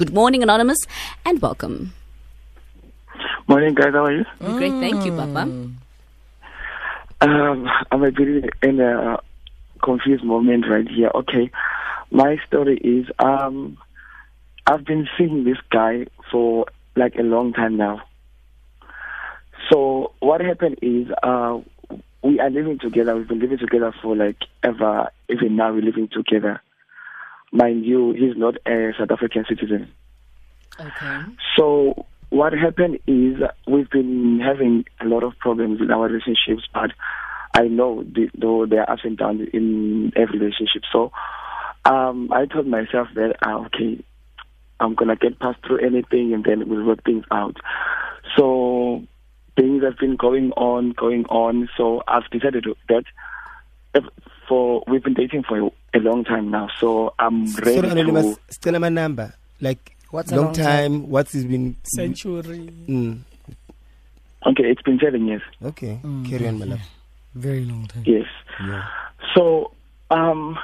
Good morning, Anonymous, and welcome. Morning, guys. How are you? Great, thank you, Papa. Um, I'm a bit in a confused moment right here. Okay, my story is um, I've been seeing this guy for like a long time now. So what happened is uh, we are living together. We've been living together for like ever. Even now, we're living together. Mind you, he's not a South African citizen. Okay. So what happened is we've been having a lot of problems in our relationships, but I know the, though there are ups and downs in every relationship. So um, I told myself that uh, okay, I'm gonna get past through anything, and then we'll work things out. So things have been going on, going on. So I've decided that if, for we've been dating for a, a long time now. So I'm ready Sorry, Anonymous, to. still my number. Like, What's a long long time? What's has been? Century. Mm, Okay, it's been seven years. okay, Mm. carry on, my love. Very long time. Yes. Yeah. So, um,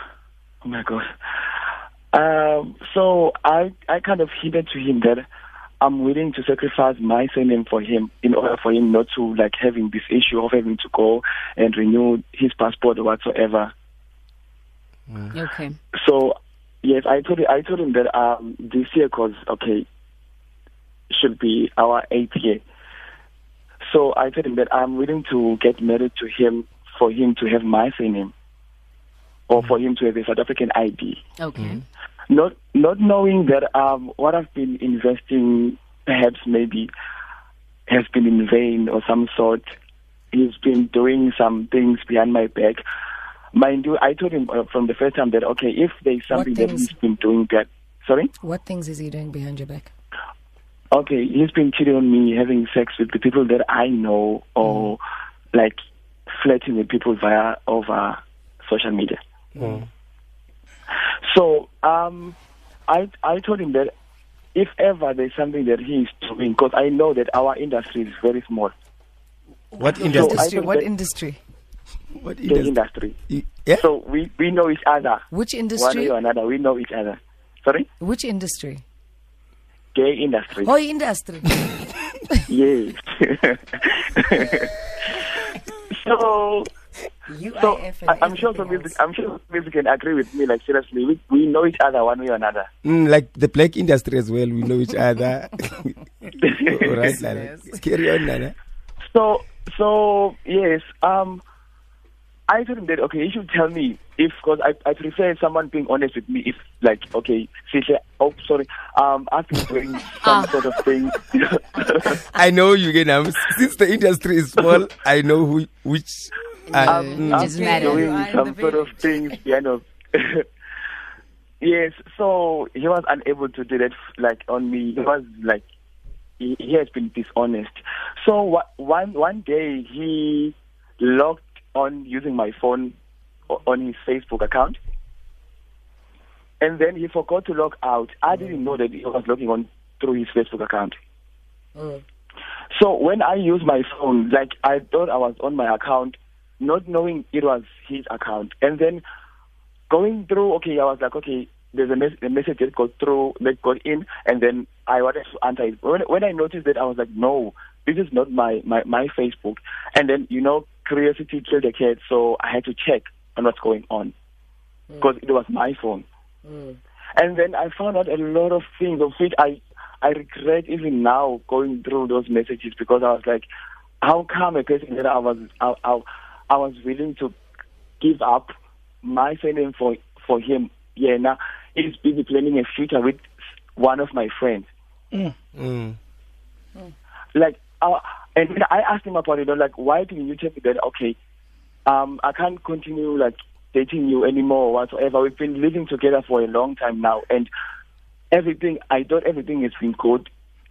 oh my god. Um, so I I kind of hinted to him that I'm willing to sacrifice my surname for him in order for him not to like having this issue of having to go and renew his passport or whatsoever. Okay. So yes, I told I told him that um this year cause okay should be our eighth year. So I told him that I'm willing to get married to him for him to have my surname or for him to have a South African ID. Okay. Not not knowing that um what I've been investing perhaps maybe has been in vain or some sort. He's been doing some things behind my back. Mind you, I told him uh, from the first time that okay, if there's What something that he's been doing that sorry? What things is he doing behind your back? Okay, he's been cheating on me, having sex with the people that I know, or like flirting with people via over social media. Mm. So um, I I told him that if ever there's something that he is doing, because I know that our industry is very small, What So industry? I Industry. What that- industry? what the industry? industry. Y- Yeah. So we we know each other. Which industry? One industry? way or another, we know each other. Sorry, Which industry? gay industry. Oh, industry. Yes. so So I, I'm sure some everything people, else. I'm sure some people can agree with me. Like seriously, we, we know each other one way or another. Mm, like the black industry as well. We know each other. All right, Nana. Yes. Carry on, Nana. So so yes, um, I told him that okay, he should tell me if because I I prefer someone being honest with me. If like okay, Sisha, oh sorry, um, I've been doing some sort of thing. I know you again. Um, since the industry is small, I know who which. Uh, um, I've doesn't been matter. doing You are in some sort of village. things, you know. yes, so he was unable to do that, like on me. He was like, he, he has been dishonest. So wha- one one day he logged on using my phone on his Facebook account, and then he forgot to log out. I didn't know that he was logging on through his Facebook account. Mm. So when I use my phone, like I thought I was on my account, not knowing it was his account, and then going through. Okay, I was like, okay, there's a, mes- a message that got through, that got in, and then I wanted to answer it. When, when I noticed that, I was like, no, this is not my my my Facebook. And then you know, curiosity killed the cat, so I had to check on what's going on because it was my phone. Mm. And then I found out a lot of things of which I I regret even now going through those messages because I was like, how come a person that I was I, I, I was willing to give up my surname for for him? Yeah, now he's busy planning a future with one of my friends. mm, Like, uh, and then I asked him about it. I'm like, why didn't you tell me that? Okay, um, I can't continue like dating you anymore or whatsoever. We've been living together for a long time now, and everything. I thought everything has been good,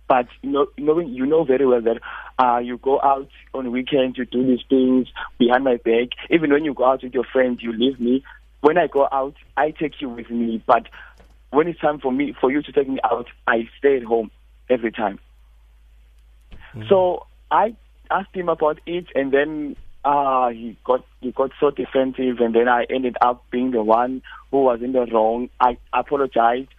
but you know, knowing you know very well that uh, you go out on weekends, you do these things behind my back. Even when you go out with your friends, you leave me. When I go out, I take you with me, but when it's time for me for you to take me out, I stay at home every time. So I asked him about it, and then uh, he got he got so defensive, and then I ended up being the one who was in the wrong. I apologized,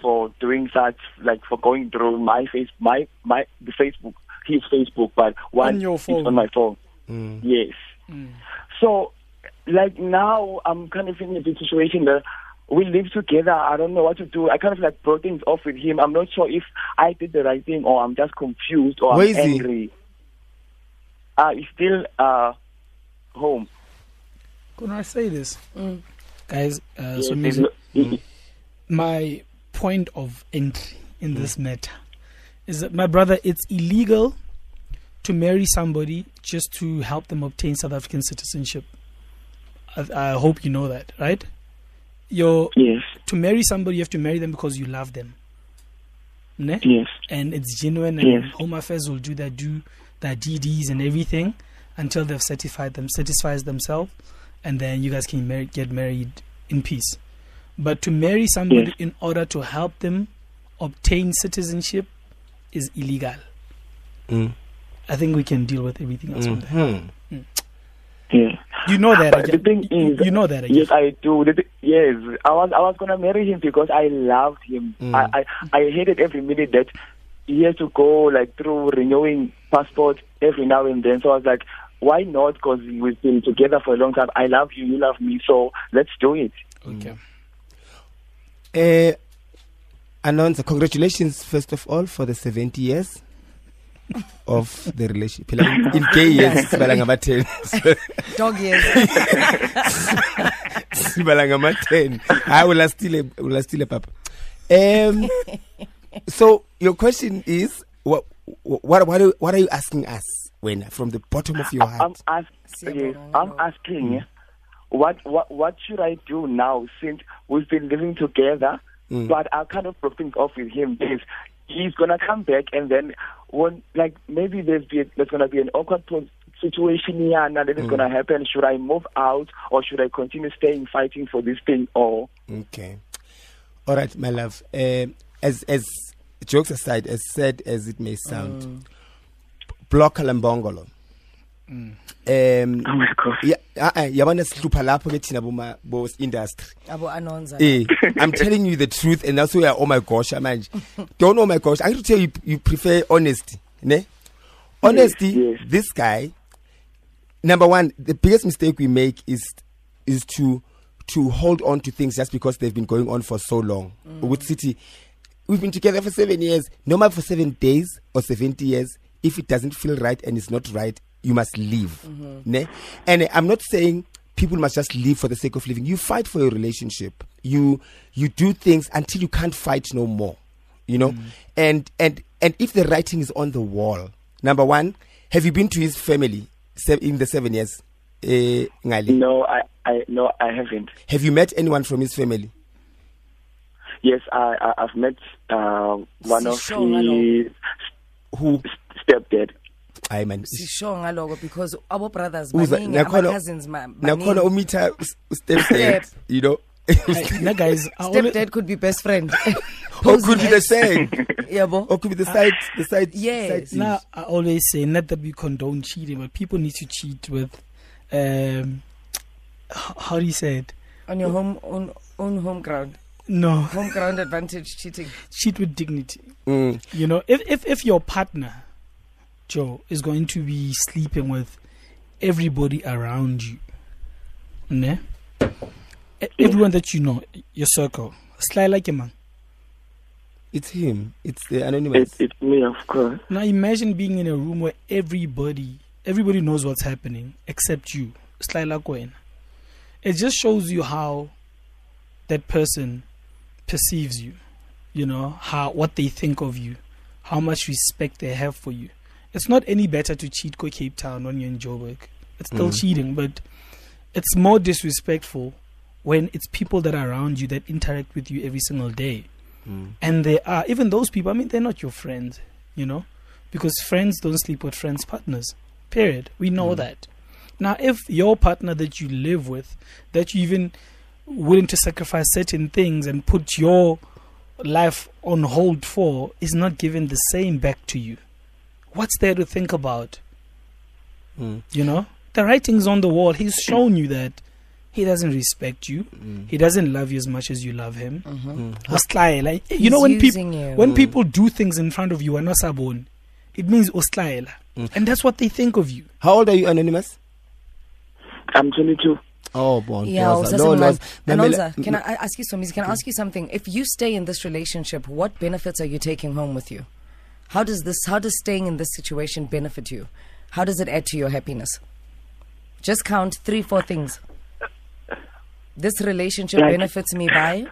for doing such, like for going through my face, my my the Facebook, his Facebook, but one On your phone. on my phone. Mm. Yes. So, like now, I'm kind of in a situation that we live together. I don't know what to do. I kind of like broke things off with him. I'm not sure if I did the right thing or I'm just confused or Where I'm is he? angry. Uh, he's still uh, home. Can I say this, guys? Uh, Yes, so he's music, not- he- my point of entry in this matter is that my brother, it's illegal to marry somebody just to help them obtain South African citizenship. I, I hope you know that, right? You're yes, to marry somebody, you have to marry them because you love them. Ne? yes, and it's genuine and Yes. home affairs will do their do their DDs and everything until they've certified them satisfies themselves and then you guys can marry, get married in peace but to marry somebody Yes. in order to help them obtain citizenship is illegal Mm. i think we can deal with everything else from there Mhm. yeah. You know that But the thing is- you know that. Yes, I do. The thi- Yes, I was I was gonna marry him because I loved him. Mm. I, I I hated every minute that he has to go like through renewing passport every now and then. So I was like, why not? Because we've been together for a long time. I love you, you love me, so let's do it. okay Uh, Anonza, congratulations first of all for the 70 years of the relationship. Phela in- In gay years, sibala ngama-10. Dog years. sibala ngama-10. Hayi ulastile, ulastile papa. Um, so your question is, what, what, what, are, what are you asking us, when from the bottom of your heart I'm heart? ask, yes, I'm Lord. asking what what what should I do now since we've been living together, Mm. but I kind of broke things off with him. Because he's gonna come back and then when like maybe there's be there's gonna be an awkward situation here and then it's gonna happen. Should I move out or should I continue staying fighting for this thing or Okay. All right, my love. Um as as jokes aside, as sad as it may sound, block Lambongolo. Um oh my god. yeah, uh, yabona sihlupha lapho ke thina boma bo industry. Abo Anonza. Eh, I'm telling you the truth and that's why oh my gosh, manje. Don't oh my gosh. I have to tell you you prefer honesty, ne? Honesty, yes. this guy number one, the biggest mistake we make is is to to hold on to things just because they've been going on for so long. With City, we've been together for seven years. No matter for seven days or seventy years, if it doesn't feel right and it's not right, you must leave. Ne? And I'm not saying people must just leave for the sake of living. You fight for your relationship. You you do things until you can't fight no more. You know? And and and if the writing is on the wall, number one, have you been to his family in the seven years? Uh, No, I I no I haven't. Have you met anyone from his family? Yes, I, I I've met uh, one of his Who? stepdad. I man. sisho ngaloko because our brothers Uza- baningi ama cousins ma Nakhona umitha step step, Step. you know. Na guys I only, stepdad could be best friend or could be the same. yabo Or could be the side the side Yes. side now I always say not that we condone cheating but people need to cheat with um how do you say it on your home on on home ground no home ground advantage cheating cheat with dignity Mm. You know, if, if if your partner, Joe, is going to be sleeping with everybody around you, ne? Everyone that you know, your circle, sly like a man. It's him. It's the It, anonymous. it's me, of course. Now imagine being in a room where everybody, everybody knows what's happening except you, sly like when. It just shows you how that person perceives you. You know how what they think of you, how much respect they have for you. It's not any better to cheat go Cape Town when you're in Joburg. It's still Mm. cheating, but it's more disrespectful when it's people that are around you that interact with you every single day. Mm. And they are even those people. I mean, they're not your friends, you know, because friends don't sleep with friends' partners. Period. We know Mm. that. Now, if your partner that you live with, that you even willing to sacrifice certain things and put your life on hold for, is not giving the same back to you, what's there to think about? Mm. You know, the writing's on the wall. He's shown you that he doesn't respect you. Mm. He doesn't love you as much as you love him. Mm. Uslaela. Like, you know when people you. when people do things in front of you and not sabon, it means uslaela. Mm. And that's what they think of you. How old are you, Anonymous? I'm 22. Oh, bon. Yeah, Ndoza. usasencane. No, no. Anonza, can I I ask you something? Can I ask you something? If you stay in this relationship, what benefits are you taking home with you? How does this how does staying in this situation benefit you? How does it add to your happiness? Just count three, four things. This relationship Like- benefits me by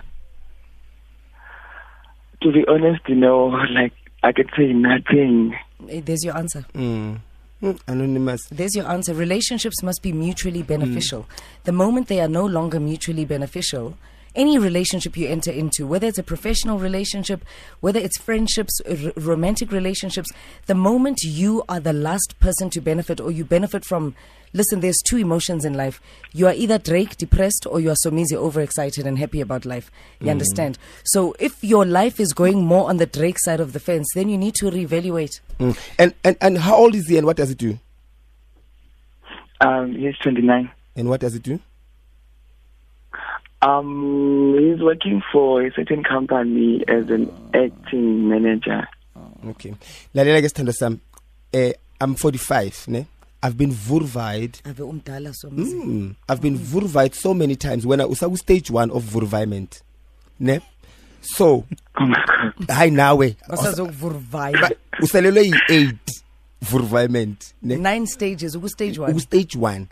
To be honest, you know, like I could say nothing. Eh, there's your answer. Mm. Mm, Anonymous. There's your answer. Relationships must be mutually Mm. beneficial. The moment they are no longer mutually beneficial, any relationship you enter into, whether it's a professional relationship, whether it's friendships, r- romantic relationships, the moment you are the last person to benefit or you benefit from, listen, there's two emotions in life. You are either Drake, depressed, or you are Somizi, overexcited and happy about life. You understand? So if your life is going more on the Drake side of the fence, then you need to reevaluate. Mm. And, and and how old is he and what does he do? Um, he's 29. And what does he do? Um, he's working for a certain company as an acting manager. Okay. Lalela ke sithando sami. Eh I'm 45, ne? I've been vurvide. Ave umdala Somizi. Mm, I've been vurvide so many times when I was at stage 1 of vurviment. Ne? So, Oh my God. hayi nawe. Basazokuvurvaya. Usalelwe yi8 vurviment, ne? nine stages uku stage one Uku stage 1.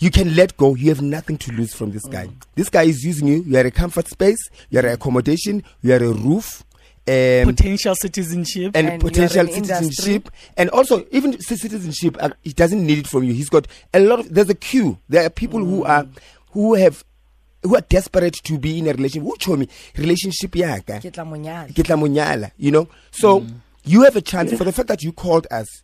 You can let go. You have nothing to lose from this guy. This guy is using you. You are a comfort space. You are a accommodation. You are a roof. Um, Potential citizenship. and, And you are potential industry. citizenship and also even citizenship uh, he doesn't need it from you he's got a lot of there's a queue there are people who are who have who are desperate to be in a relationship who told me relationship yaka Ke tla mo nyala. ke tla mo nyala, you know so you have a chance for the fact that you called us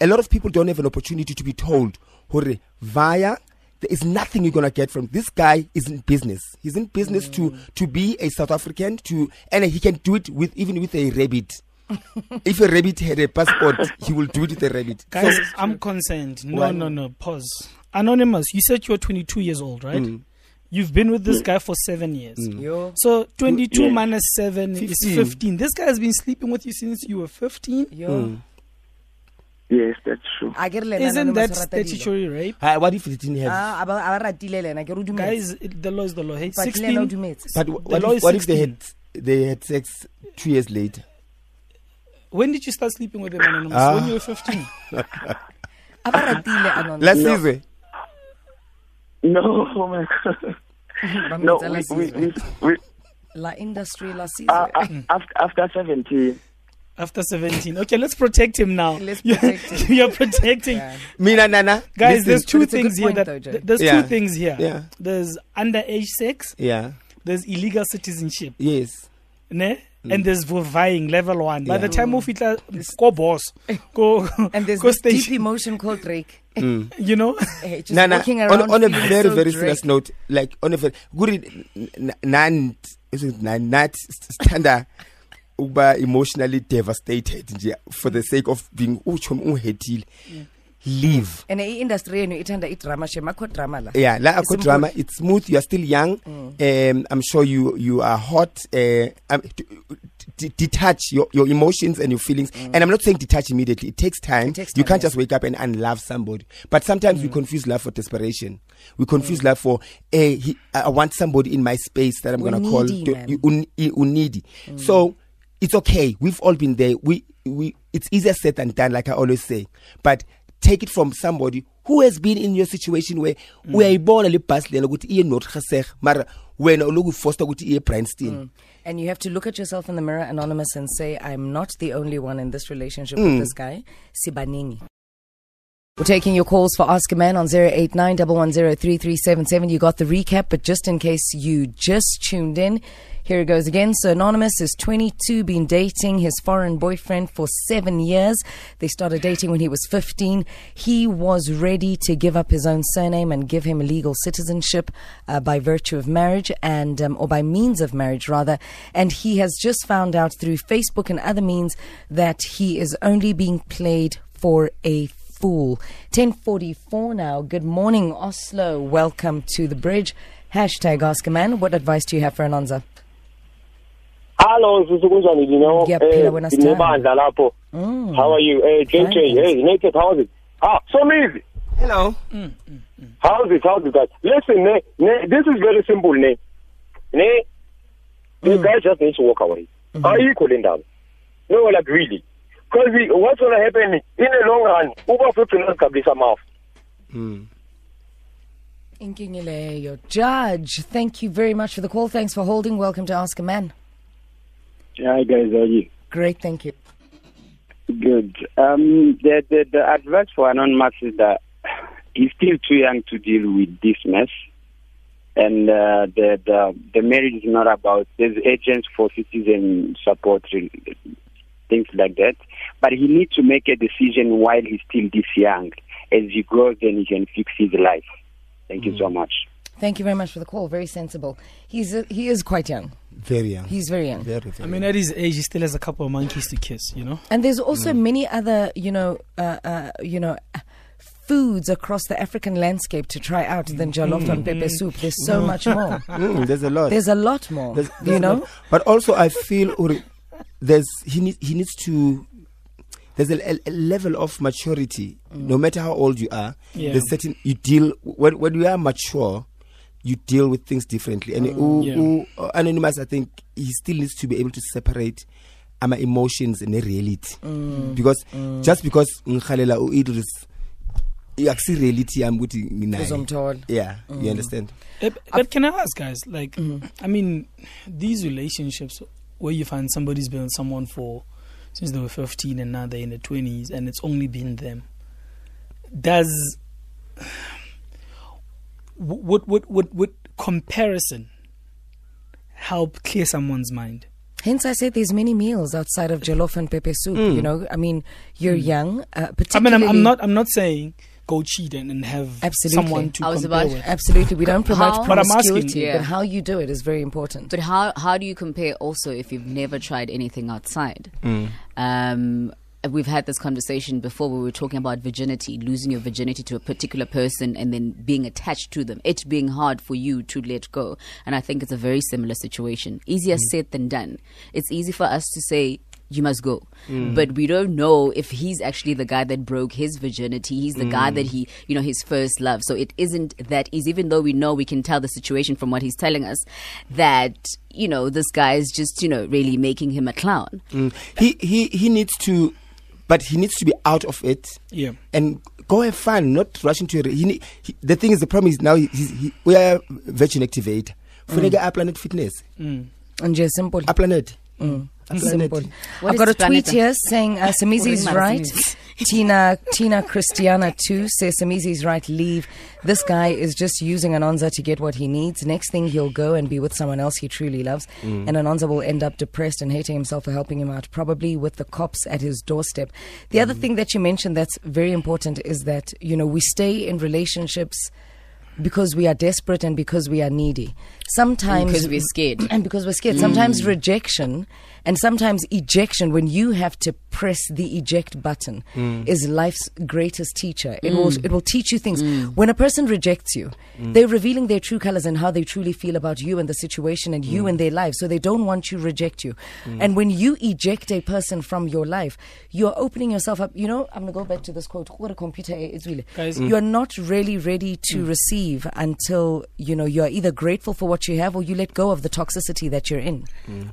a lot of people don't have an opportunity to be told hore via there is nothing you're gonna get from this guy is in business he's in business to mm. to be a south african to and he can do it with even with a rabbit if a rabbit had a passport he will do it with a rabbit Guys, I'm concerned. No, What? no, no. Pause. Anonymous, you said you're 22 years old, right? Mm. You've been with this mm. guy for seven years. Mm. Yo. So 22 Yeah. minus 7 is 15. 15. This guy has been sleeping with you since you were 15. Yo. Yes, that's true. A ke re lena Isn't Anonymous that o rata statutory rape? Ah, what if he didn't have Ah, aba aba ratile lena ke re o dumetse. Guys, it, the law is the law. Hey, But le o 16. dumetse. but the what, law if, is what if they had they had sex two years later When did you start sleeping with him, Anonymous? Ah. When you were 15. Aba ratile Anonymous. let's No. see No, oh my God. Ba No, mmitsa la we, we, Sizwe. we, we, La industry la uh, Sizwe. after, after 17, After 17. Okay, let's protect him now. Let's You're- protect him. You're protecting. Yeah. mina nana Guys, listen. there's two But it's a good things here point that though, there's Yeah. two things here. Yeah. There's underage sex, yeah there's illegal citizenship, yes ne? And there's vying level 1. By Yeah. the time of it go boss, go And there's go this deep station, emotion called Drake. you know? Eh, Just Nana, walking on, around on a very so very Drake. serious note like on a very good nan is it nan not standa ukuba emotionally devastated nje for the sake of being ucho unghethile leave. And i industry yenu ithanda idrama she makho drama la. yeah la akho drama. It's smooth. You are still young. Um i'm sure you you are hot. Uh um, detach your, your emotions and your feelings. And i'm not saying detach immediately. It takes time, It takes you can't yes. just wake up and, and love somebody. But sometimes we confuse love for desperation. We confuse love for eh he, i want somebody in my space that i'm going to call you, un, i- unneedy so it's okay we've all been there we we it's easier said than done like i always say but take it from somebody who has been in your situation where uyayibona le bus lena ukuthi iye North Geseg mara wena uloku foster ukuthi iye Bryanston And you have to look at yourself in the mirror, anonymous, and say, I'm not the only one in this relationship Mm. with this guy. Sibaningi. We're taking your calls for Ask a Man on 089 110 You got the recap, but just in case you just tuned in, here it goes again. So Anonymous is 22, been dating his foreign boyfriend for seven years. They started dating when he was 15. He was ready to give up his own surname and give him legal citizenship uh, by virtue of marriage and, um, or by means of marriage rather. And he has just found out through Facebook and other means that he is only being played for a fool. 1044 now. Good morning, Oslo. Welcome to the bridge. Hashtag Ask a Man. What advice do you have for Anonza? Hello, sisi kunjani Dineo? Ngiyaphila, wena sithando. Nebandla lapho. Mm. How are you? Eh, JJ, thanks. hey, Naked, how's it? Ah, so easy. Hello. How's it? How's it, guys? Listen, ne, ne, this is very simple, ne. Ne, the guy just needs to walk away. Are you cooling down? No, like really. Because what's going to happen in the long run, Uber 15 not going to mouth. Mm. Inkingileyo. Judge, thank you very much for the call. Thanks for holding. Welcome to Ask a Man. Hi guys, how are you? Great, thank you. Good. Um, the, the the advice for Anonymous is that he's still too young to deal with this mess, and uh, the the the marriage is not about there's agents for citizen support re- things like that, but he needs to make a decision while he's still this young. As he grows, then he can fix his life. Thank you so much. Thank you very much for the call. Very sensible. He's uh, he is quite young. Very young. He's very young. very, very I mean, at his age, he still has a couple of monkeys to kiss. You know. And there's also many other, you know, uh, uh, you know, uh, foods across the African landscape to try out than jollof and pepper soup. There's so much more. Mm, there's a lot. There's a lot more. There's- you there's a know. But also, I feel Uri, there's he needs he needs to. There's a, a- a level of maturity. Mm. No matter how old you are, Yeah. there's certain you deal when when you are mature, you deal with things differently. And mm, u- Yeah. u- uh, anonymous, I think he still needs to be able to separate our emotions and the reality. Mm. Because just because ngikhalela u Idris, akusi reality I'm with Uzomthola. Yeah, you understand. Eh, b- But can I ask, guys? Like, I mean, these relationships where you find somebody's been with someone for since they were 15 and now they're in their 20s and it's only been them. Does would would would would comparison help clear someone's mind? hence I said there's many meals outside of jollof and pepe soup. You know, I mean, you're young. Uh, I mean, I'm, I'm not I'm not saying go cheat and, and have Absolutely. someone to I was compare about- with. Absolutely, we don't promote How- But asking- promiscuity, Yeah. but how you do it is very important. But how how do you compare also if you've never tried anything outside? Um, we've had this conversation before where we were talking about virginity, losing your virginity to a particular person and then being attached to them. It being hard for you to let go. And I think it's a very similar situation. Easier said than done. It's easy for us to say, you must go. But we don't know if he's actually the guy that broke his virginity. He's the guy that he, you know, his first love. So it isn't that easy, even though we know we can tell the situation from what he's telling us that, you know, this guy is just, you know, really making him a clown. Mm. He he he needs to, but he needs to be out of it. Yeah. and go have fun, not rush into it. He, need- he, the thing is, the problem is now he, he's- he, we are virgin activate. Funeka mm. Planet Fitness. Mm. And just simple. A Planet. Mm. A Simple. I've got a tweet here saying uh, Somizi's Uring right. Tina Tina Christiana too says Somizi's right. Leave. This guy is just using Anonza to get what he needs. Next thing he'll go and be with someone else he truly loves, and Anonza will end up depressed and hating himself for helping him out, probably with the cops at his doorstep. The other thing that you mentioned that's very important is that you know we stay in relationships because we are desperate and because we are needy. Sometimes Because we're scared. and because we're scared. Sometimes mm. rejection and sometimes ejection, when you have to press the eject button, mm. is life's greatest teacher. It will mm. it will teach you things. When a person rejects you, they're revealing their true colors and how they truly feel about you and the situation and you and their life. So they don't want you to reject you. And when you eject a person from your life, you're opening yourself up. You know, I'm gonna go back to this quote. What a computer it's really. You're not really ready to receive until you know you're either grateful for what you have or you let go of the toxicity that you're in.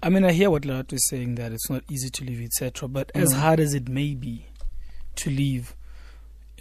I mean, I hear what Larat is saying that it's not easy to leave, etc. But as mm. hard as it may be to leave,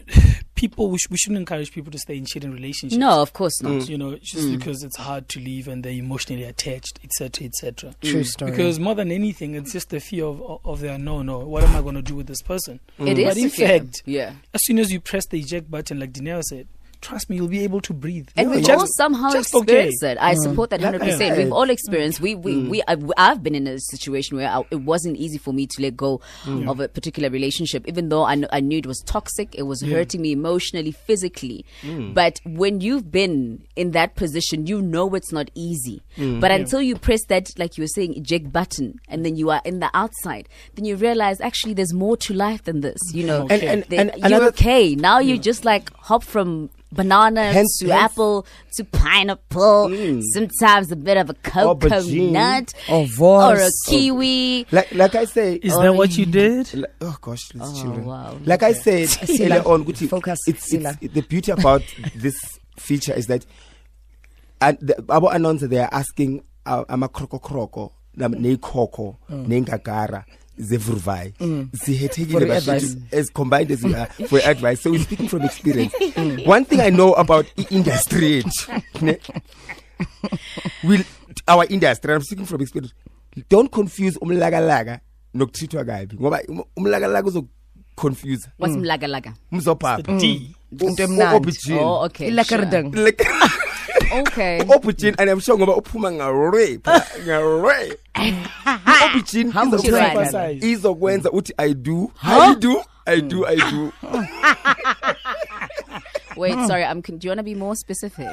people we, sh- we shouldn't encourage people to stay in cheating relationships. No, of course not. you know, just mm. because it's hard to leave and they're emotionally attached, etc., etc. Mm. True story. Because more than anything, it's just the fear of of the unknown. Or what am I going to do with this person? It is But in fact, yeah. as soon as you press the eject button, like Dineo said, trust me, you'll be able to breathe. And Yeah, we've just- all somehow just okay. experienced it. I mm. support that hundred percent. Yeah. We've all experienced. We we mm. we. I've, I've been in a situation where I, it wasn't easy for me to let go mm. of a particular relationship, even though I, kn- I knew it was toxic. It was hurting me emotionally, physically. But when you've been in that position, you know it's not easy. But until you press that, like you were saying, eject button, and then you are in the outside, then you realize actually there's more to life than this. You know, And- and- Then and you're okay. Now you just like hop from banana Hence- to hence- apple to pineapple, hmm. sometimes a bit of a Aubergine. coconut Or or a vase. kiwi. like like I say Is that what you um, did? Like- oh gosh, these Oh, children. wow. Like I said Sila, earlier on, Guti, focus, it's, Sila. it's the beauty about this feature is that and the abo announcer they are asking uh, ama kroko kroko mm. ne khoko mm. Ngagara zevurvai zihethekile the as combined as we are for advice. So we're speaking from experience. One thing i know about i- industry yethu will our industry i'm speaking from experience don't confuse umlakalaka nokuthithwa kabi ngoba umlakalaka umlakalaga uzoconfuse What's mlagalaga? umzopapa. Into emnandi. Oh, okay. Ilekerding. Like Okay. aubergine and i'm sure ngoba uphuma ngare ngare aubergine Humble izokwenza- brag. Emphasize. izokwenza uthi i do i do i do i do Wait, sorry. I'm. con- Do you want to be more specific?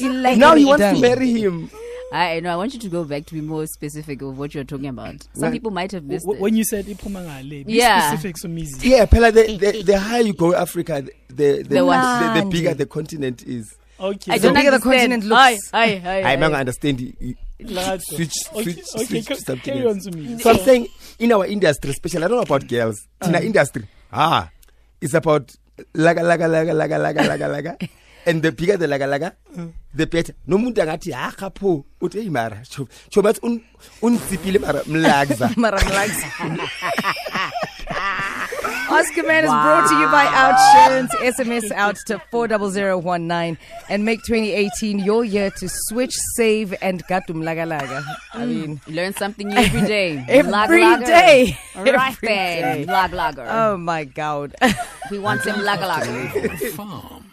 now he wants to marry him I know. I want you to go back to be more specific of what you're talking about. Some When- people might have missed W- it. when you said ipumangale, be Yeah. specific so easy. yeah phela the, the, the higher you go africa the the, the, what? the, the bigger the continent is Okay. I so- don't the continent looks. Aye, aye, aye, i'm not hi. understand switch Okay, switch okay, switch to something carry on to me. so i'm saying in our industry especially i don't know about girls in our industry ah it's about laga laga laga laga laga laga laga and the bigger the laga laga the better nomuntu angathi ha kapho uthi hey mara cho cho un unsipile mara mlagza Mara relax. Ask a Man is brought to you by Outsurance. SMS out to 40019 and make 2018 your year to switch, save, and gatum laga laga. I mm. mean, Learn something new every day. Every Lag day. Right Every there. day. Lag lager. oh my God. we want some lag lager. Farm.